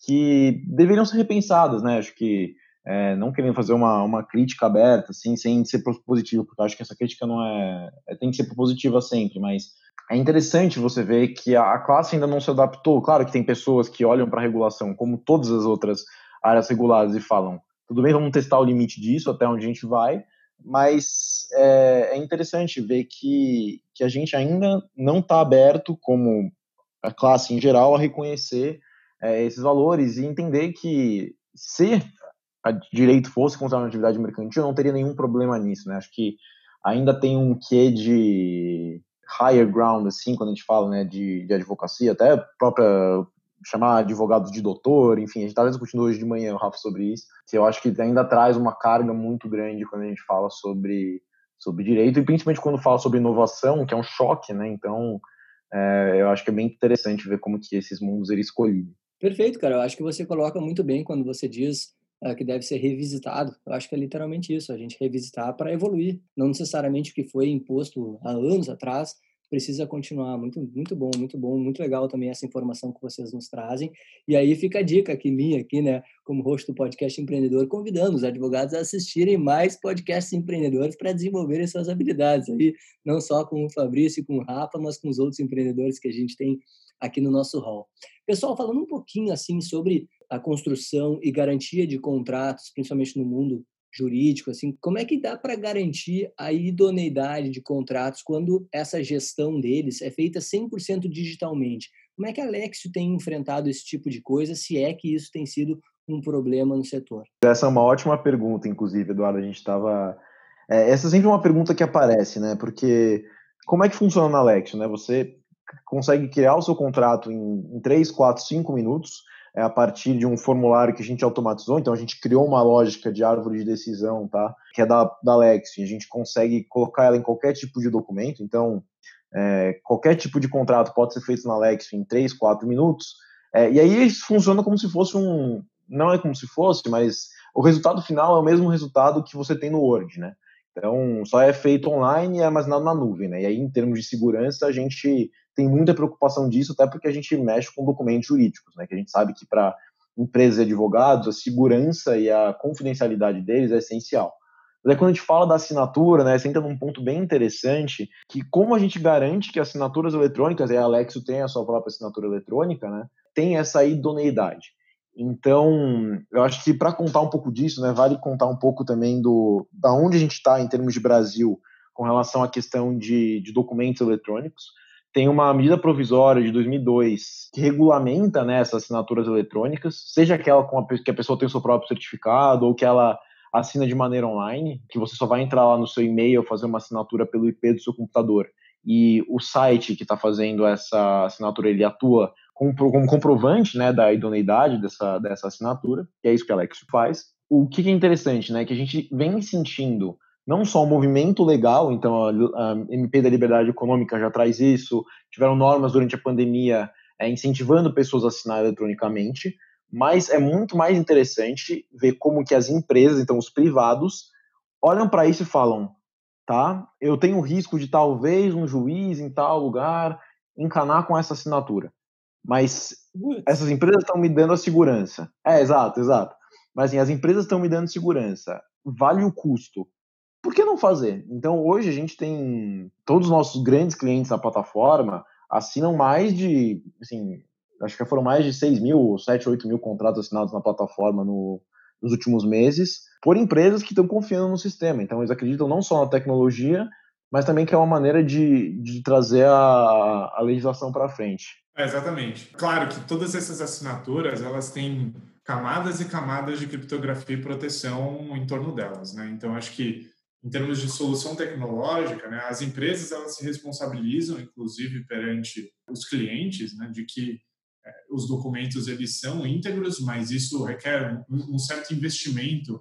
que deveriam ser repensadas, né? Acho que, é, não querendo fazer uma, uma crítica aberta, assim, sem ser positivo, porque acho que essa crítica não é, é tem que ser positiva sempre, mas é interessante você ver que a, a classe ainda não se adaptou. Claro que tem pessoas que olham para a regulação como todas as outras áreas reguladas e falam, tudo bem, vamos testar o limite disso, até onde a gente vai, mas é, é interessante ver que, que a gente ainda não está aberto, como a classe em geral, a reconhecer é, esses valores e entender que se a direito fosse considerado uma atividade mercantil, não teria nenhum problema nisso, né? Acho que ainda tem um quê de higher ground, assim, quando a gente fala né, de, de advocacia, até a própria chamar advogados de doutor, enfim, a gente estava discutindo hoje de manhã, Rafa, sobre isso, que eu acho que ainda traz uma carga muito grande quando a gente fala sobre, sobre direito, e principalmente quando fala sobre inovação, que é um choque, né, então é, eu acho que é bem interessante ver como que esses mundos eles escolhidos. Perfeito, cara, eu acho que você coloca muito bem quando você diz uh, que deve ser revisitado, eu acho que é literalmente isso, a gente revisitar para evoluir, não necessariamente o que foi imposto há anos atrás, precisa continuar. Muito, muito bom, muito bom, muito legal também essa informação que vocês nos trazem. E aí fica a dica aqui minha, aqui, né, como host do podcast empreendedor, convidando os advogados a assistirem mais podcasts empreendedores para desenvolverem suas habilidades aí, não só com o Fabrício e com o Rafa, mas com os outros empreendedores que a gente tem aqui no nosso hall. Pessoal, falando um pouquinho assim sobre a construção e garantia de contratos, principalmente no mundo jurídico, assim, como é que dá para garantir a idoneidade de contratos quando essa gestão deles é feita 100% digitalmente? Como é que a Alexio tem enfrentado esse tipo de coisa, se é que isso tem sido um problema no setor? Essa é uma ótima pergunta, inclusive, Eduardo. A gente estava. É, essa é sempre uma pergunta que aparece, né? Porque como é que funciona na Alexio, né? Você consegue criar o seu contrato em, em 3, 4, 5 minutos é a partir de um formulário que a gente automatizou, então a gente criou uma lógica de árvore de decisão, tá? Que é da, da Lex, a gente consegue colocar ela em qualquer tipo de documento, então é, qualquer tipo de contrato pode ser feito na Lex em 3, 4 minutos, é, e aí isso funciona como se fosse um, não é como se fosse, mas o resultado final é o mesmo resultado que você tem no Word, né? Então, só é feito online e é armazenado na nuvem, né? E aí, em termos de segurança, a gente tem muita preocupação disso, até porque a gente mexe com documentos jurídicos, né? Que a gente sabe que para empresas e advogados, a segurança e a confidencialidade deles é essencial. Mas aí, quando a gente fala da assinatura, né? Você entra num ponto bem interessante, que como a gente garante que assinaturas eletrônicas, e a Alexo tem a sua própria assinatura eletrônica, né? Tem essa idoneidade. Então, eu acho que para contar um pouco disso, né, vale contar um pouco também do da onde a gente está em termos de Brasil com relação à questão de, de, documentos eletrônicos. Tem uma medida provisória de 2002 que regulamenta né, essas assinaturas eletrônicas, seja aquela com a, que a pessoa tem o seu próprio certificado ou que ela assina de maneira online, que você só vai entrar lá no seu e-mail fazer uma assinatura pelo IP do seu computador e o site que está fazendo essa assinatura ele atua como, como comprovante né, da idoneidade dessa, dessa assinatura, que é isso que a Alex faz. O que, é interessante, né, que a gente vem sentindo não só o movimento legal, então a, MP da Liberdade Econômica já traz isso, tiveram normas durante a pandemia é, incentivando pessoas a assinar eletronicamente, mas é muito mais interessante ver como que as empresas, então os privados, olham para isso e falam, tá, eu tenho o risco de talvez um juiz em tal lugar encanar com essa assinatura, mas essas empresas estão me dando a segurança. É, exato, exato. Mas assim, as empresas estão me dando segurança. Vale o custo. Por que não fazer? Então, hoje a gente tem todos os nossos grandes clientes na plataforma assinam mais de, assim, acho que foram mais de 6 mil, 7, 8 mil contratos assinados na plataforma no, nos últimos meses, por empresas que estão confiando no sistema. Então, eles acreditam não só na tecnologia, mas também que é uma maneira de, de trazer a, a legislação para frente. É, exatamente. Claro que todas essas assinaturas, elas têm camadas e camadas de criptografia e proteção em torno delas, né? Então, acho que em termos de solução tecnológica, né, as empresas elas se responsabilizam, inclusive perante os clientes, né, de que é, os documentos eles são íntegros, mas isso requer um, um certo investimento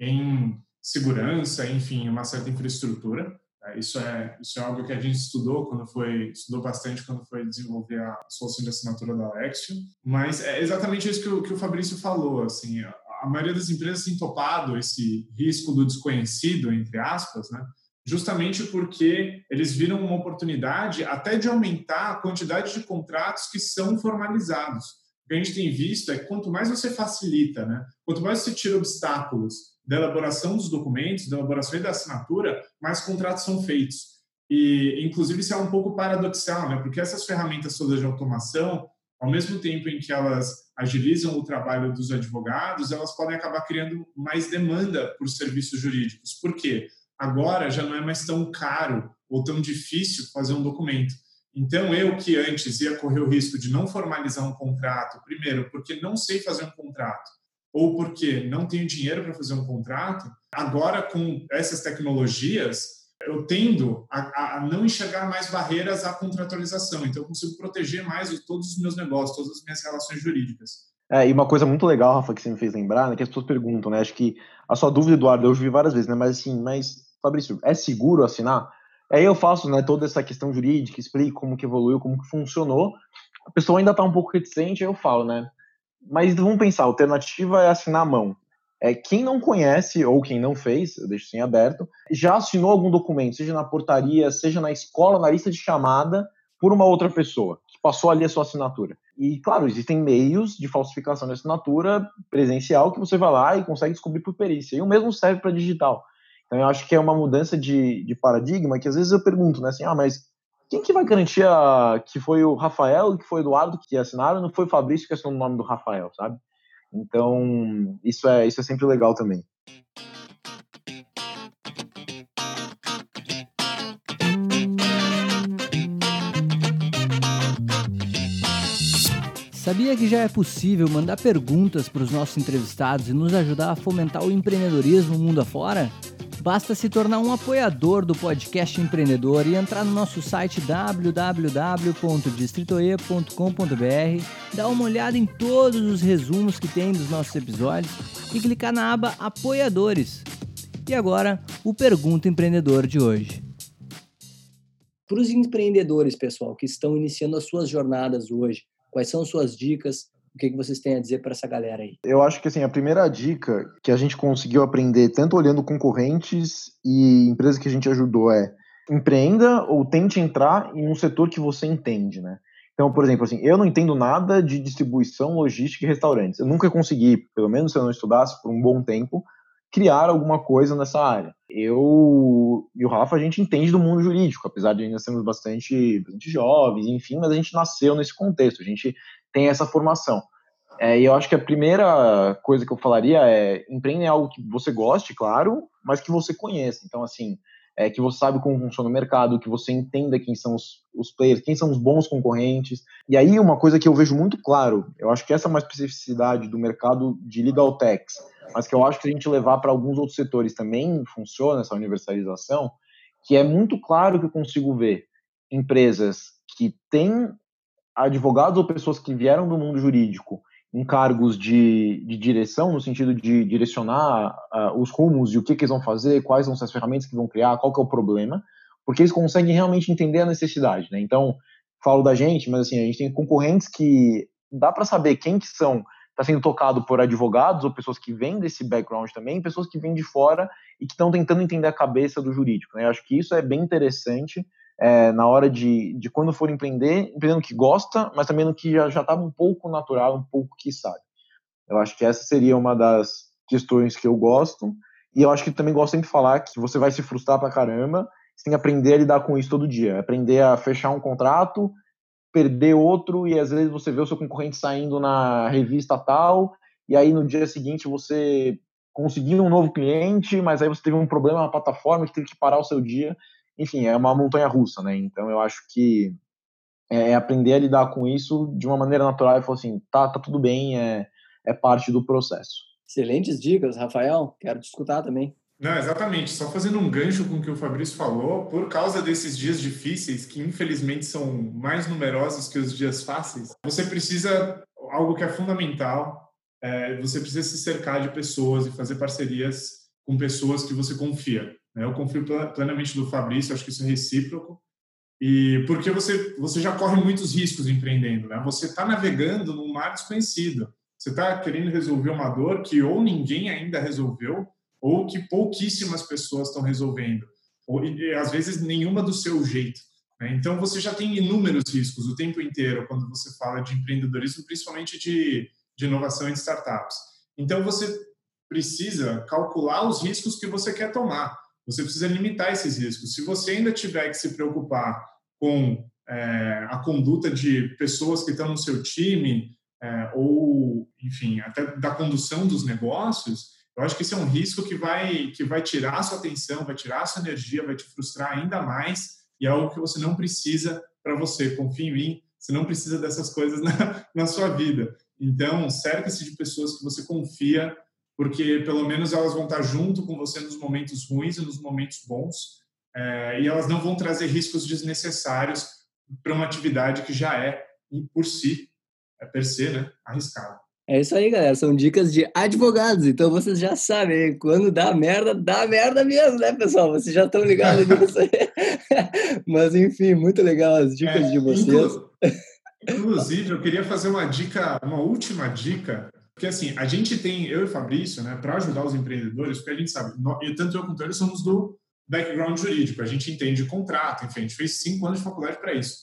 em segurança, enfim, uma certa infraestrutura. É, isso é, isso é algo que a gente estudou quando foi, estudou bastante quando foi desenvolver a solução de assinatura da Alexio, mas é exatamente isso que o, que o Fabrício falou, assim, a maioria das empresas tem topado esse risco do desconhecido, entre aspas, né? justamente porque eles viram uma oportunidade até de aumentar a quantidade de contratos que são formalizados. O que a gente tem visto é que quanto mais você facilita, né? quanto mais você tira obstáculos da elaboração dos documentos, da elaboração e da assinatura, mais contratos são feitos. E, inclusive, isso é um pouco paradoxal, né? porque essas ferramentas todas de automação, ao mesmo tempo em que elas agilizam o trabalho dos advogados, elas podem acabar criando mais demanda por serviços jurídicos. Por quê? Agora já não é mais tão caro ou tão difícil fazer um documento. Então, eu que antes ia correr o risco de não formalizar um contrato, primeiro, porque não sei fazer um contrato, ou porque não tenho dinheiro para fazer um contrato, agora com essas tecnologias, eu tendo a, a, não enxergar mais barreiras à contratualização. Então, eu consigo proteger mais todos os meus negócios, todas as minhas relações jurídicas. É, e uma coisa muito legal, Rafa, que você me fez lembrar, né, que as pessoas perguntam, né, acho que a sua dúvida, Eduardo, eu vi várias vezes, né, mas assim, mas, Fabrício, é seguro assinar? Aí eu faço, né, toda essa questão jurídica, explico como que evoluiu, como que funcionou, a pessoa ainda está um pouco reticente, aí eu falo, né, mas vamos pensar, a alternativa é assinar a mão. É, quem não conhece ou quem não fez, eu deixo assim aberto, já assinou algum documento, seja na portaria, seja na escola, na lista de chamada, por uma outra pessoa, que passou ali a sua assinatura. E, claro, existem meios de falsificação de assinatura presencial que você vai lá e consegue descobrir por perícia. E o mesmo serve para digital. Então, eu acho que é uma mudança de, de paradigma que às vezes eu pergunto, né, assim, ah, mas quem que vai garantir a, que foi o Rafael, que foi o Eduardo que assinaram, não foi o Fabrício que assinou o nome do Rafael, sabe? Então, isso é, isso é sempre legal também. Sabia que já é possível mandar perguntas para os nossos entrevistados e nos ajudar a fomentar o empreendedorismo mundo afora? Basta se tornar um apoiador do podcast empreendedor e entrar no nosso site www.distritoe.com.br, dar uma olhada em todos os resumos que tem dos nossos episódios e clicar na aba Apoiadores. E agora, o Pergunta Empreendedor de hoje. Para os empreendedores, pessoal, que estão iniciando as suas jornadas hoje, quais são suas dicas o que, que vocês têm a dizer para essa galera aí? Eu acho que assim, a primeira dica que a gente conseguiu aprender, tanto olhando concorrentes e empresas que a gente ajudou, é empreenda ou tente entrar em um setor que você entende, né? Então, por exemplo, assim, eu não entendo nada de distribuição, logística e restaurantes. Eu nunca consegui, pelo menos se eu não estudasse por um bom tempo, criar alguma coisa nessa área. Eu e o Rafa, a gente entende do mundo jurídico, apesar de ainda sermos bastante, bastante jovens, enfim, mas a gente nasceu nesse contexto. A gente tem essa formação. É, e eu acho que a primeira coisa que eu falaria é empreenda em algo que você goste, claro, mas que você conheça. Então, assim, é, que você sabe como funciona o mercado, que você entenda quem são os, os players, quem são os bons concorrentes. E aí, uma coisa que eu vejo muito claro, eu acho que essa é uma especificidade do mercado de legal techs, mas que eu acho que a gente levar para alguns outros setores também funciona essa universalização, que é muito claro que eu consigo ver empresas que têm advogados ou pessoas que vieram do mundo jurídico em cargos de, de direção, no sentido de direcionar uh, os rumos e o que, que, eles vão fazer, quais vão ser as ferramentas que vão criar, qual que é o problema, porque eles conseguem realmente entender a necessidade. Né? Então, falo da gente, mas assim, a gente tem concorrentes que dá para saber quem que são, está sendo tocado por advogados ou pessoas que vêm desse background também, pessoas que vêm de fora e que estão tentando entender a cabeça do jurídico. Né? Eu acho que isso é bem interessante é, na hora de, de quando for empreender, empreendendo que gosta, mas também no que já estava tá um pouco natural, um pouco que sabe. Eu acho que essa seria uma das questões que eu gosto. E eu acho que também gosto sempre de falar que você vai se frustrar pra caramba, você tem que aprender a lidar com isso todo dia. Aprender a fechar um contrato, perder outro, e às vezes você vê o seu concorrente saindo na revista tal, e aí no dia seguinte você conseguiu um novo cliente, mas aí você teve um problema na plataforma que teve que parar o seu dia enfim, é uma montanha russa, né? Então eu acho que é, é aprender a lidar com isso de uma maneira natural e falar assim, tá, tá tudo bem, é, é parte do processo. Excelentes dicas, Rafael. Quero te escutar também. Não, exatamente. Só fazendo um gancho com o que o Fabrício falou, por causa desses dias difíceis, que infelizmente são mais numerosos que os dias fáceis, você precisa, algo que é fundamental, é, você precisa se cercar de pessoas e fazer parcerias com pessoas que você confia. Né? Eu confio plenamente no Fabrício, acho que isso é recíproco. E porque você, você já corre muitos riscos empreendendo, né? Você está navegando num mar desconhecido. Você está querendo resolver uma dor que ou ninguém ainda resolveu, ou que pouquíssimas pessoas estão resolvendo. Ou, e, às vezes, nenhuma do seu jeito. Né? Então, você já tem inúmeros riscos o tempo inteiro quando você fala de empreendedorismo, principalmente de, de inovação em startups. Então, você precisa calcular os riscos que você quer tomar. Você precisa limitar esses riscos. Se você ainda tiver que se preocupar com é, a conduta de pessoas que estão no seu time, é, ou, enfim, até da condução dos negócios, eu acho que esse é um risco que vai, que vai tirar a sua atenção, vai tirar a sua energia, vai te frustrar ainda mais, e é algo que você não precisa para você. Confie em mim, você não precisa dessas coisas na, na sua vida. Então, cerque-se de pessoas que você confia porque pelo menos elas vão estar junto com você nos momentos ruins e nos momentos bons, é, e elas não vão trazer riscos desnecessários para uma atividade que já é, por si, é per se, né, arriscada. É isso aí, galera. São dicas de advogados. Então vocês já sabem, quando dá merda, dá merda mesmo, né, pessoal? Vocês já estão ligados nisso aí. Mas enfim, muito legal as dicas é, de vocês. Inclusive, eu queria fazer uma dica, uma última dica porque assim, a gente tem, eu e o Fabrício, né, para ajudar os empreendedores, porque a gente sabe, e tanto eu quanto ele somos do background jurídico, a gente entende contrato, enfim, a gente fez cinco anos de faculdade para isso.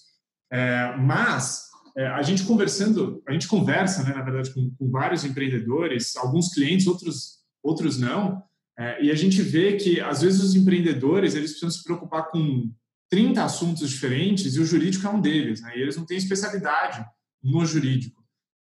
É, mas é, a gente conversando, a gente conversa, né, na verdade, com, com vários empreendedores, alguns clientes, outros, outros não, é, e a gente vê que às vezes os empreendedores eles precisam se preocupar com 30 assuntos diferentes e o jurídico é um deles, né, e eles não têm especialidade no jurídico.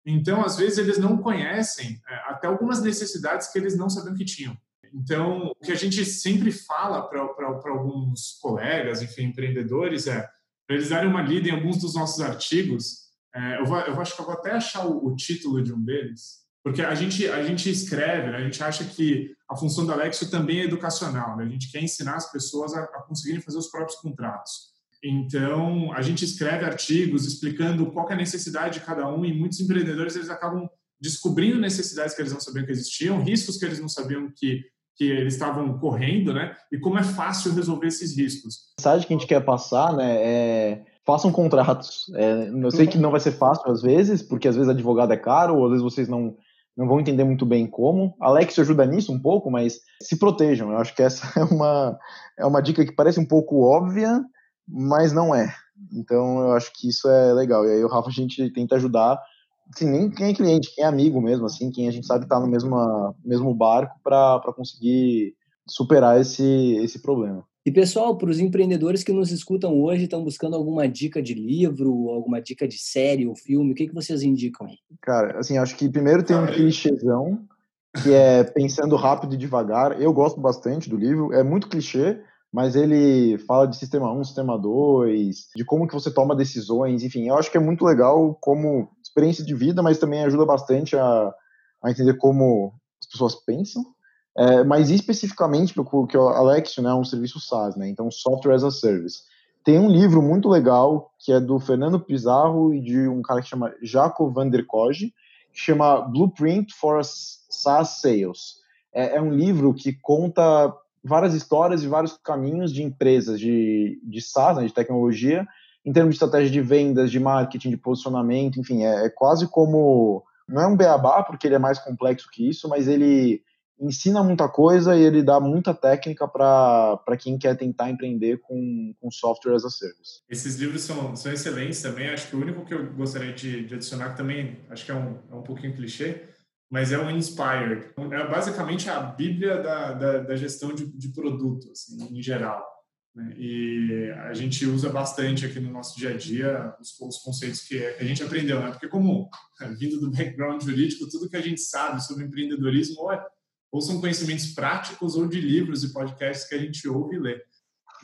Então, às vezes, eles não conhecem é, até algumas necessidades que eles não sabiam que tinham. Então, o que a gente sempre fala para alguns colegas, enfim, empreendedores, é para eles darem uma lida em alguns dos nossos artigos. É, eu, vou, eu acho que eu vou até achar o, o, título de um deles, porque a gente, a gente escreve, né, a gente acha que a função da Alexio também é educacional, né, a gente quer ensinar as pessoas a, a conseguirem fazer os próprios contratos. Então, a gente escreve artigos explicando qual é a necessidade de cada um e muitos empreendedores eles acabam descobrindo necessidades que eles não sabiam que existiam, riscos que eles não sabiam que, que eles estavam correndo, né? E como é fácil resolver esses riscos. A mensagem que a gente quer passar, né, é façam contratos. É, eu sei que não vai ser fácil às vezes, porque às vezes advogado é caro, ou às vezes vocês não não vão entender muito bem como. Alex ajuda nisso um pouco, mas se protejam. Eu acho que essa é uma, é uma dica que parece um pouco óbvia, mas não é. Então eu acho que isso é legal. E aí o Rafa a gente tenta ajudar, assim, nem quem é cliente, quem é amigo mesmo, assim, quem a gente sabe está no mesmo, mesmo barco para conseguir superar esse, esse problema. E pessoal, para os empreendedores que nos escutam hoje, estão buscando alguma dica de livro, alguma dica de série ou filme, o que, que vocês indicam aí? Cara, assim, acho que primeiro tem um clichêzão, que é Pensando Rápido e Devagar. Eu gosto bastante do livro, é muito clichê, mas ele fala de sistema 1, sistema 2, de como que você toma decisões, enfim, eu acho que é muito legal como experiência de vida, mas também ajuda bastante a, a entender como as pessoas pensam, é, mas especificamente porque o Alexio né, é um serviço SaaS, né, então Software as a Service. Tem um livro muito legal que é do Fernando Pizarro e de um cara que chama Jaco van der Koge, que chama Blueprint for SaaS Sales. É, é um livro que conta várias histórias e vários caminhos de empresas de, de SaaS, né, de tecnologia, em termos de estratégia de vendas, de marketing, de posicionamento, enfim, é, é quase como não é um beabá porque ele é mais complexo que isso, mas ele ensina muita coisa e ele dá muita técnica para quem quer tentar empreender com, com software as a service. Esses livros são, são excelentes também. Acho que o único que eu gostaria de, de adicionar, que também acho que é um, é um pouquinho clichê, mas é o Inspired. É basicamente a bíblia da, da, da gestão de, de produto, assim, em geral. Né? E a gente usa bastante aqui no nosso dia a dia os, os conceitos que a gente aprendeu, né? Porque como vindo do background jurídico, tudo que a gente sabe sobre empreendedorismo ou é ou são conhecimentos práticos ou de livros e podcasts que a gente ouve e lê.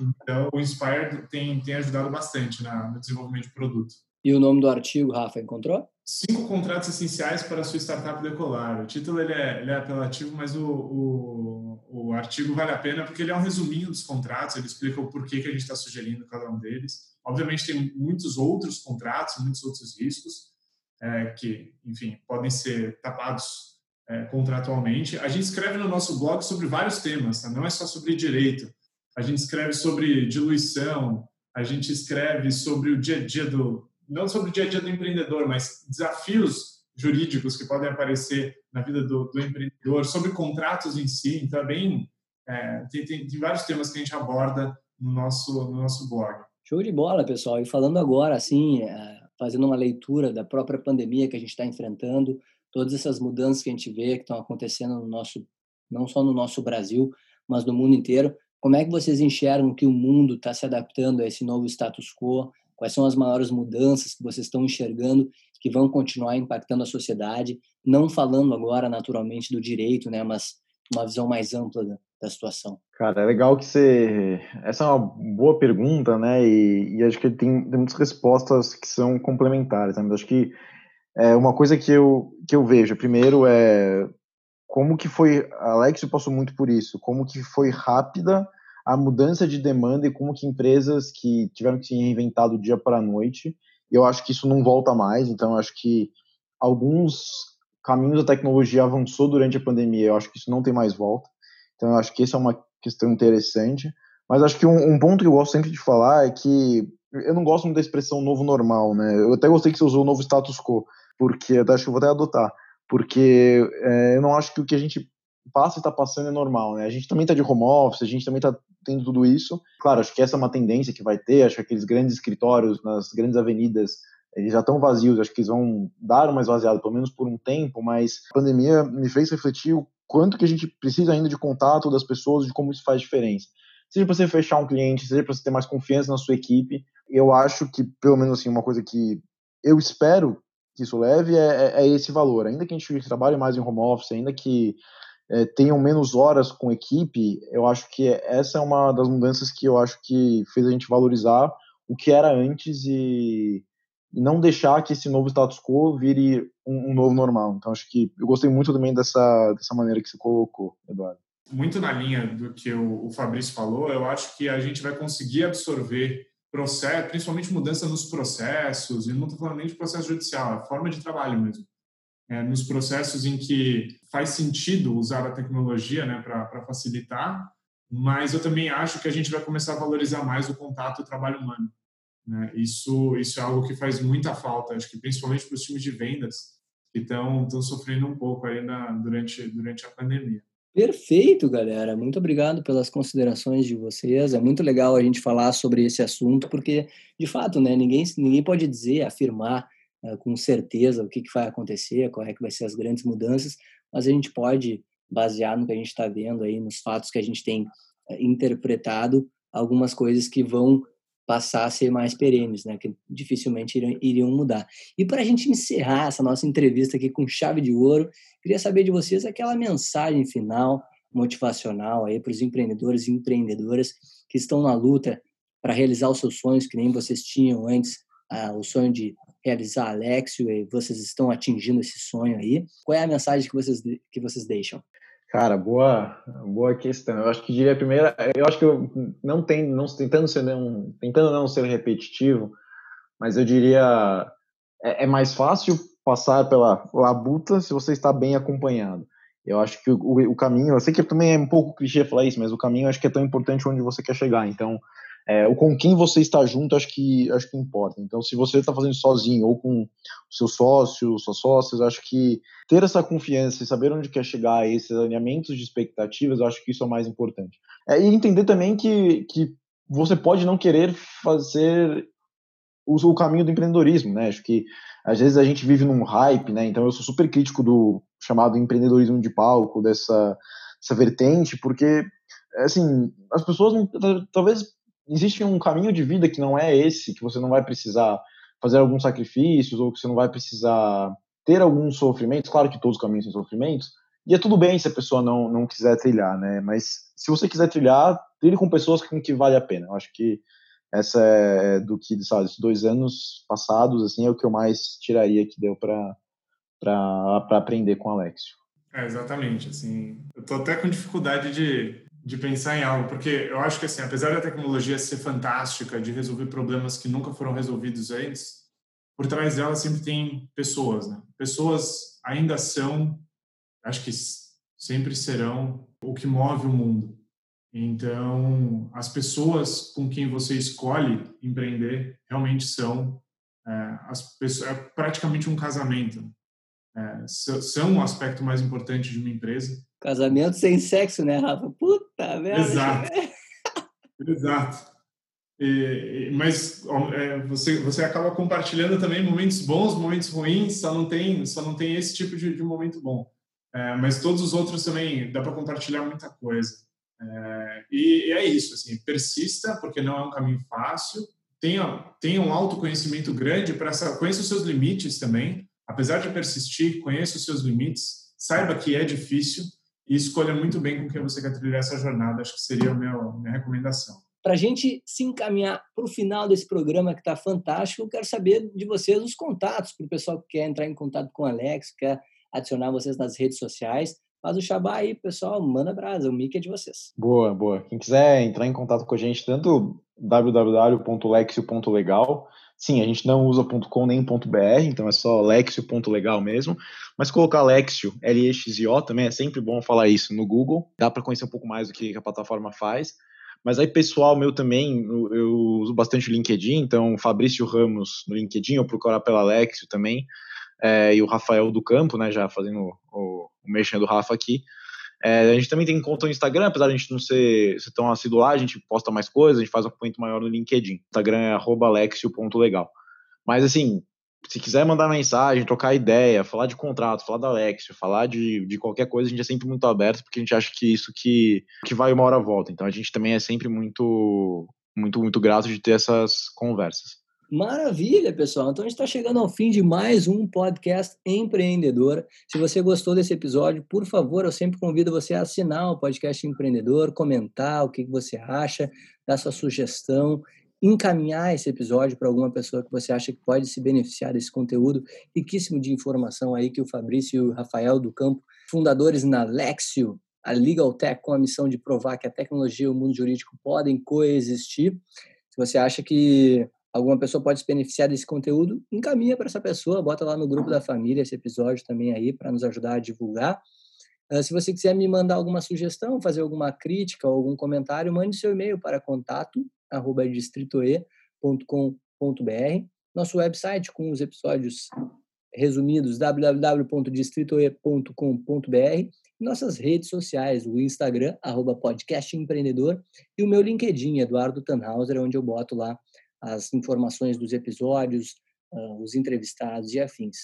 Então, o Inspire tem, tem ajudado bastante na, no desenvolvimento de produto. E o nome do artigo, Rafa, encontrou? Cinco contratos essenciais para a sua startup decolar. O título ele é, ele é apelativo, mas o, o, o, artigo vale a pena porque ele é um resuminho dos contratos, ele explica o porquê que a gente está sugerindo cada um deles. Obviamente tem muitos outros contratos, muitos outros riscos é, que, enfim, podem ser tapados é, contratualmente. A gente escreve no nosso blog sobre vários temas, tá? não é só sobre direito. A gente escreve sobre diluição, a gente escreve sobre o dia a dia do, não sobre o dia a dia do empreendedor, mas desafios jurídicos que podem aparecer na vida do, do empreendedor, sobre contratos em si. Então, é bem, é, tem, tem, tem, vários temas que a gente aborda no nosso, no nosso blog. Show de bola, pessoal. E falando agora, assim, é, fazendo uma leitura da própria pandemia que a gente está enfrentando, todas essas mudanças que a gente vê que estão acontecendo no nosso, não só no nosso Brasil, mas no mundo inteiro. Como é que vocês enxergam que o mundo está se adaptando a esse novo status quo? Quais são as maiores mudanças que vocês estão enxergando que vão continuar impactando a sociedade? Não falando agora, naturalmente, do direito, né, mas uma visão mais ampla da, situação. Cara, é legal que você. Essa é uma boa pergunta, né? E, e acho que tem, tem muitas respostas que são complementares. Né? Acho que é, uma coisa que eu, que eu vejo, primeiro, é como que foi, Alex passou muito por isso, como que foi rápida a mudança de demanda e como que empresas que tiveram que se reinventar do dia para a noite, eu acho que isso não volta mais, então eu acho que alguns caminhos da tecnologia avançou durante a pandemia, eu acho que isso não tem mais volta, então eu acho que essa é uma questão interessante, mas acho que um, um ponto que eu gosto sempre de falar é que eu não gosto muito da expressão novo normal, né? Eu até gostei que você usou o novo status quo, porque acho que eu vou até adotar, porque é, eu não acho que o que a gente passa e está passando é normal, né? A gente também está de home office, a gente também está tendo tudo isso. Claro, acho que essa é uma tendência que vai ter, acho que aqueles grandes escritórios nas grandes avenidas eles já estão vazios, acho que eles vão dar uma esvaziada, pelo menos por um tempo, mas a pandemia me fez refletir o quanto que a gente precisa ainda de contato das pessoas, de como isso faz diferença. Seja para você fechar um cliente, seja para você ter mais confiança na sua equipe, eu acho que, pelo menos assim, uma coisa que eu espero que isso leve é, é, é, esse valor. Ainda que a gente trabalhe mais em home office, ainda que é, tenham menos horas com equipe, eu acho que essa é uma das mudanças que eu acho que fez a gente valorizar o que era antes e, e não deixar que esse novo status quo vire um, um, novo normal. Então, acho que eu gostei muito também dessa, dessa maneira que você colocou, Eduardo. Muito na linha do que o, Fabrício falou, eu acho que a gente vai conseguir absorver processo, principalmente mudança nos processos, e não estou falando nem de processo judicial, é a forma de trabalho mesmo. É, nos processos em que faz sentido usar a tecnologia né, para facilitar, mas eu também acho que a gente vai começar a valorizar mais o contato e o trabalho humano. Né? Isso, isso é algo que faz muita falta, acho que principalmente para os times de vendas, que estão sofrendo um pouco aí na, durante, durante a pandemia. Perfeito, galera. Muito obrigado pelas considerações de vocês. É muito legal a gente falar sobre esse assunto, porque, de fato, né, ninguém, ninguém pode dizer, afirmar com certeza o que, que vai acontecer, qual é que vai ser as grandes mudanças, mas a gente pode basear no que a gente está vendo aí, nos fatos que a gente tem uh, interpretado, algumas coisas que vão passar a ser mais perenes, né? Que dificilmente iriam, iriam mudar. E para a gente encerrar essa nossa entrevista aqui com chave de ouro, queria saber de vocês aquela mensagem final motivacional aí para os empreendedores e empreendedoras que estão na luta para realizar os seus sonhos, que nem vocês tinham antes, ah, o sonho de realizar Alexio e vocês estão atingindo esse sonho aí. Qual é a mensagem que vocês, que vocês deixam? Cara, boa, boa questão. Eu acho que diria a primeira, eu acho que eu não tem, não tentando ser não, tentando não ser repetitivo, mas eu diria é, é mais fácil passar pela labuta se você está bem acompanhado. Eu acho que o, o, caminho, eu sei que também é um pouco clichê falar isso, mas o caminho acho que é tão importante onde você quer chegar. Então, é, o com quem você está junto acho que acho que importa. Então, se você está fazendo sozinho ou com seu sócio, suas sócias, acho que ter essa confiança e saber onde quer chegar, esses alinhamentos de expectativas, acho que isso é o mais importante. É, e entender também que, que você pode não querer fazer o, o caminho do empreendedorismo, né? Acho que às vezes a gente vive num hype, né? Então eu sou super crítico do chamado empreendedorismo de palco, dessa, dessa vertente, porque assim, as pessoas talvez existe um caminho de vida que não é esse, que você não vai precisar fazer alguns sacrifícios ou que você não vai precisar ter alguns sofrimentos. Claro que todos os caminhos têm sofrimentos, e é tudo bem se a pessoa não, não quiser trilhar, né? Mas se você quiser trilhar, trilhe com pessoas com que vale a pena. Eu acho que essa é do que, sabe, esses dois anos passados, assim, é o que eu mais tiraria que deu para aprender com o Alexio. É, exatamente, assim, eu tô até com dificuldade de, de pensar em algo, porque eu acho que, assim, apesar da tecnologia ser fantástica, de resolver problemas que nunca foram resolvidos antes, por trás dela sempre tem pessoas, né? Pessoas ainda são, acho que sempre serão o que move o mundo. Então, as pessoas com quem você escolhe empreender realmente são é, as pessoas, é praticamente um casamento. É, são um aspecto mais importante de uma empresa. Casamento sem sexo, né, Rafa? Puta merda. Exato. Exato. E, mas é, você, você acaba compartilhando também momentos bons, momentos ruins, só não tem, só não tem esse tipo de, de momento bom. É, mas todos os outros também dá para compartilhar muita coisa. É, e, é isso, assim, persista, porque não é um caminho fácil, tenha, tenha um autoconhecimento grande, para conheça os seus limites também, apesar de persistir, conheça os seus limites, saiba que é difícil e escolha muito bem com quem você quer trilhar essa jornada, acho que seria a minha, minha recomendação. Para a gente se encaminhar para o final desse programa que está fantástico, eu quero saber de vocês os contatos para o pessoal que quer entrar em contato com o Alex, quer adicionar vocês nas redes sociais. Faz o Xabá aí, pessoal, manda brasa, o mic é de vocês. Boa, boa. Quem quiser entrar em contato com a gente, tanto www.lexio.legal, sim, a gente não usa .com nem .br, então é só lexio.legal mesmo, mas colocar Lexio, L-E-X-I-O, também é sempre bom falar isso no Google, dá para conhecer um pouco mais do que a plataforma faz. Mas aí, pessoal meu também, eu uso bastante o LinkedIn, então Fabrício Ramos no LinkedIn, ou procurar pela Lexio também é, e o Rafael do Campo, né, já fazendo o, o mexendo do Rafa aqui. É, a gente também tem conta no Instagram, apesar de a gente não ser, ser tão assíduo lá, a gente posta mais coisas, a gente faz um acompanhamento maior no LinkedIn. Instagram é alexio.legal. Mas assim, se quiser mandar mensagem, trocar ideia, falar de contrato, falar da Alexio, falar de, de qualquer coisa, a gente é sempre muito aberto, porque a gente acha que isso que, que vai uma hora volta. Então a gente também é sempre muito, muito, muito grato de ter essas conversas. Maravilha, pessoal. Então a gente está chegando ao fim de mais um podcast empreendedor. Se você gostou desse episódio, por favor, eu sempre convido você a assinar o podcast empreendedor, comentar o que você acha, dar sua sugestão, encaminhar esse episódio para alguma pessoa que você acha que pode se beneficiar desse conteúdo riquíssimo de informação aí que o Fabrício e o Rafael do Campo, fundadores na Lexio, a Legal Tech com a missão de provar que a tecnologia e o mundo jurídico podem coexistir. Se você acha que alguma pessoa pode se beneficiar desse conteúdo, encaminha para essa pessoa, bota lá no grupo da família esse episódio também aí para nos ajudar a divulgar. Uh, se você quiser me mandar alguma sugestão, fazer alguma crítica ou algum comentário, mande seu e-mail para contato@distritoe.com.br. Nosso website com os episódios resumidos www.distritoe.com.br nossas redes sociais, o Instagram, arroba podcast empreendedor, e o meu LinkedIn, Eduardo Tannhauser, onde eu boto lá as informações dos episódios, uh, os entrevistados e afins.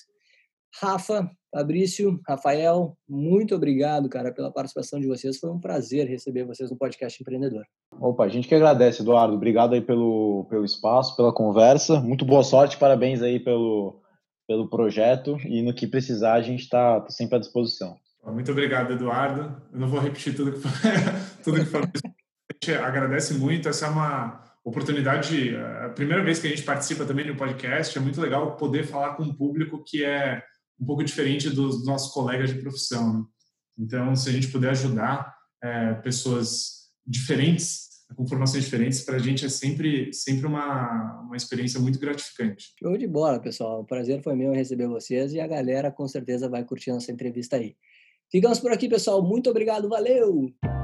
Rafa, Fabrício, Rafael, muito obrigado, cara, pela participação de vocês. Foi um prazer receber vocês no podcast Empreendedor. Opa, a gente que agradece, Eduardo. Obrigado aí pelo, pelo espaço, pela conversa. Muito boa sorte, parabéns aí pelo, pelo projeto e no que precisar a gente está tá sempre à disposição. Muito obrigado, Eduardo. Eu não vou repetir tudo que, tudo que falou. A gente agradece muito. Essa é uma oportunidade, a primeira vez que a gente participa também no podcast, é muito legal poder falar com um público que é um pouco diferente dos nossos colegas de profissão. Né? Então, se a gente puder ajudar é, pessoas diferentes, com formações diferentes, para a gente é sempre, sempre uma, uma experiência muito gratificante. Show de bola, pessoal. O prazer foi meu receber vocês e a galera com certeza vai curtir nossa entrevista aí. Ficamos por aqui, pessoal. Muito obrigado. Valeu!